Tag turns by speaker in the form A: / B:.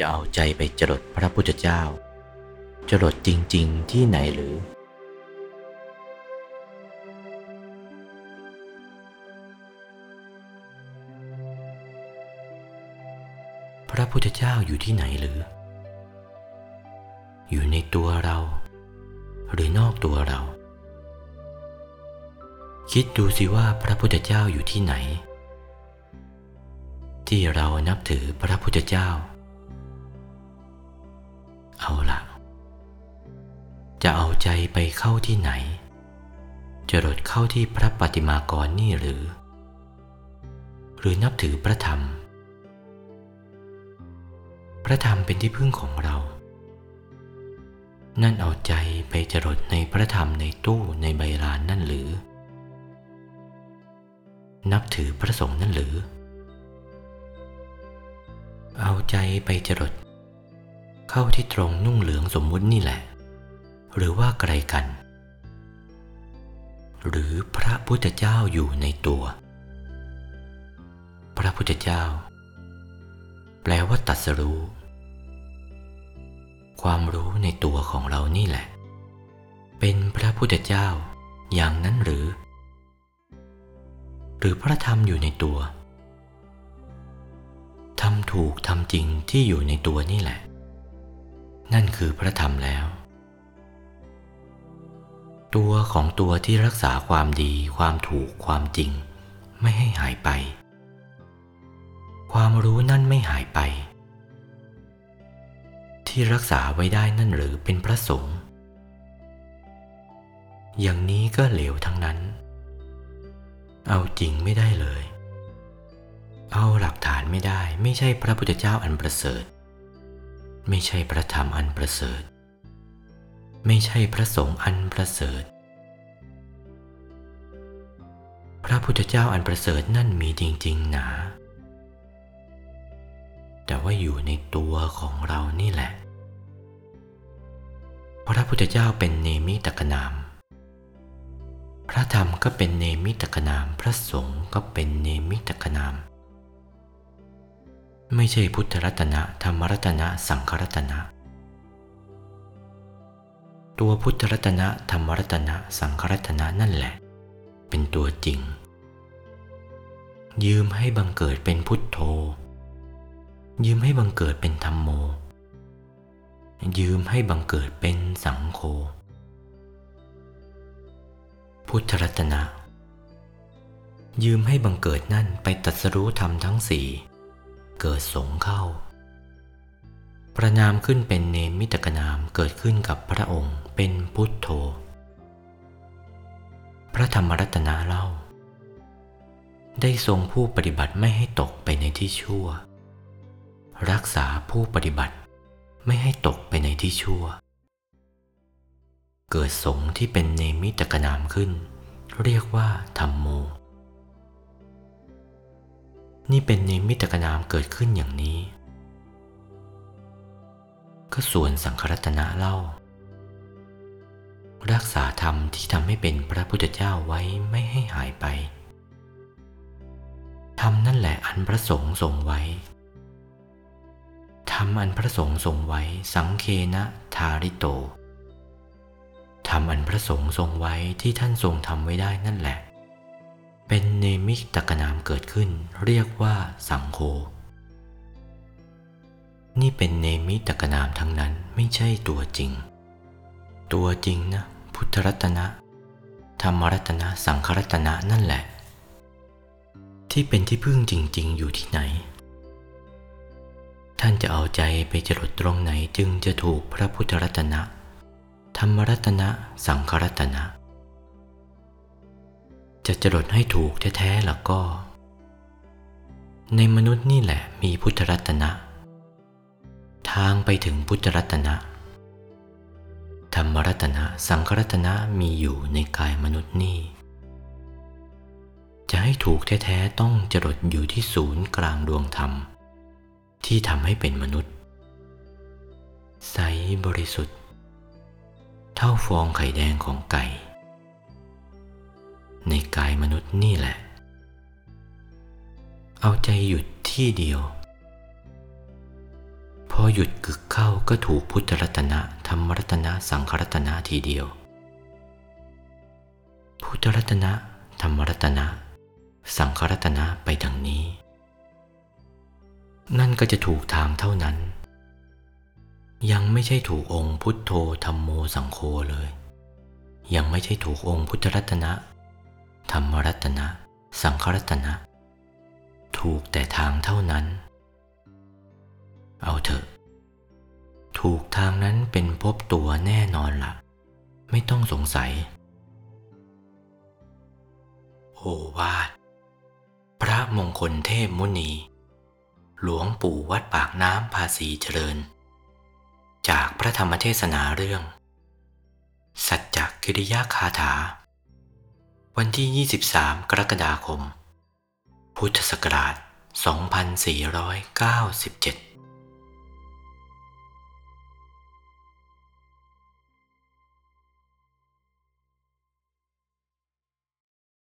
A: จะเอาใจไปจรดพระพุทธเจ้า จรดจริง ๆ ที่ไหนหรือ พระพุทธเจ้าอยู่ที่ไหนหรือ อยู่ในตัวเรา หรือนอกตัวเรา คิดดูสิว่าพระพุทธเจ้าอยู่ที่ไหนที่เรานับถือพระพุทธเจ้า เอาละจะเอาใจไปเข้าที่ไหน จะรดเข้าที่พระปฏิมากรนี่หรือ หรือนับถือพระธรรม พระธรรมเป็นที่พึ่งของเรา นั่นเอาใจไปจรดในพระธรรมในตู้ในใบลานนั่นหรือ นับถือพระสงฆ์นั่นหรือ เอาใจไปจรด เข้าที่ตรงนุ่งเหลืองสมมุตินี่แหละ หรือว่าไกลกัน หรือพระพุทธเจ้าอยู่ในตัว พระพุทธเจ้า แปลว่าตัดสรู้ ความรู้ในตัวของเรานี่แหละ เป็นพระพุทธเจ้าอย่างนั้นหรือ หรือพระธรรมอยู่ในตัวทำถูกทำจริงที่อยู่ในตัวนี่แหละ นั่นคือพระธรรมแล้ว ตัวของตัวที่รักษาความดีความถูกความจริง ไม่ให้หายไป ความรู้นั่นไม่หายไป ที่รักษาไว้ได้นั่นหรือเป็นพระสงฆ์อย่างนี้ก็เหลวทั้งนั้น เอาจริงไม่ได้เลย เอาหลักฐานไม่ได้ไม่ใช่พระพุทธเจ้าอันประเสริฐ ไม่ใช่พระธรรมอันประเสริฐ ไม่ใช่พระสงฆ์อันประเสริฐ พระพุทธเจ้าอันประเสริฐนั่นมีจริง ๆ หนา แต่ว่าอยู่ในตัวของเรานี่แหละ พระพุทธเจ้าเป็นเนมิตกนาม พระธรรมก็เป็นเนมิตกนาม พระสงฆ์ก็เป็นเนมิตกนาม ไม่ใช่พุทธรัตนะธรรมรัตนะสังฆรัตนะ ตัวพุทธรัตนะธรรมรัตนะสังฆรัตนะนั่นแหละ เป็นตัวจริง ยืมให้บังเกิดเป็นพุทโธ ยืมให้บังเกิดเป็นธรรมโม ยืมให้บังเกิดเป็นสังโฆพุทธรัตนะยืมให้บังเกิดนั่นไปตัดสรู้ธรรมทั้งสี่ เกิดสงเข้า ประนามขึ้นเป็นเนมิตกนามเกิดขึ้นกับพระองค์เป็นพุทโธ พระธรรมรัตนะเล่า ได้ทรงผู้ปฏิบัติไม่ให้ตกไปในที่ชั่ว รักษาผู้ปฏิบัติไม่ให้ตกไปในที่ชั่ว เกิดสงที่เป็นเนมิตกนามขึ้น เรียกว่าธรรมโม นี่เป็นเนมิตกนามเกิดขึ้นอย่างนี้ ก็ส่วนสังครัตนะเล่า รักษาธรรมที่ทำให้เป็นพระพุทธเจ้าไว้ไม่ให้หายไป ธรรมนั่นแหละอันพระสงฆ์ทรงไว้ ธรรมอันพระสงฆ์ทรงไว้ สังเคนะทาริโต ธรรมอันพระสงฆ์ทรงไว้ที่ท่านทรงทำไว้ได้นั่นแหละ เป็นเนมิตกนามเกิดขึ้น เรียกว่าสังโฆนี่เป็นเนมิตกนามทั้งนั้นไม่ใช่ตัวจริง ตัวจริงนะ พุทธรัตนะ ธรรมรัตนะ สังฆรัตนะนั่นแหละ ที่เป็นที่พึ่งจริง ๆ อยู่ที่ไหน ท่านจะเอาใจไปจรดตรงไหนจึงจะถูกพระพุทธรัตนะ ธรรมรัตนะ สังฆรัตนะ จะจรดให้ถูกแท้ๆแล้วก็ ในมนุษย์นี่แหละมีพุทธรัตนะ ทางไปถึงพุทธรัตนะ ธรรมรัตนะสังฆรัตนะมีอยู่ในกายมนุษย์นี่ จะให้ถูกแท้ๆต้องจรดอยู่ที่ศูนย์กลางดวงธรรม ที่ทำให้เป็นมนุษย์ ใสบริสุทธิ์ เท่าฟองไข่แดงของไก่ นี่แหละ เอาใจหยุดที่เดียว พอหยุดกึกเข้าก็ถูกพุทธรัตนะธรรมรัตนะสังขรัตนะทีเดียว พุทธรัตนะธรรมรัตนะ สังขรัตนะไปดังนี้ นั่นก็จะถูกทางเท่านั้น ยังไม่ใช่ถูกองค์พุทโธธรรมโมสังโฆเลย ยังไม่ใช่ถูกองค์พุทธรัตนะ ธรรมรัตนะ สังขรัตนะ ถูกแต่ทางเท่านั้น เอาเถอะ ถูกทางนั้นเป็นพบตัวแน่นอนละ่ะ ไม่ต้องสงสัย โอวาท พระมงคลเทพมุนี หลวงปู่วัดปากน้ำภาษีเจริญ จากพระธรรมเทศนาเรื่อง สัจจกิริยาคาถา วันที่ 23 กรกฎาคม พุทธศักราช 2497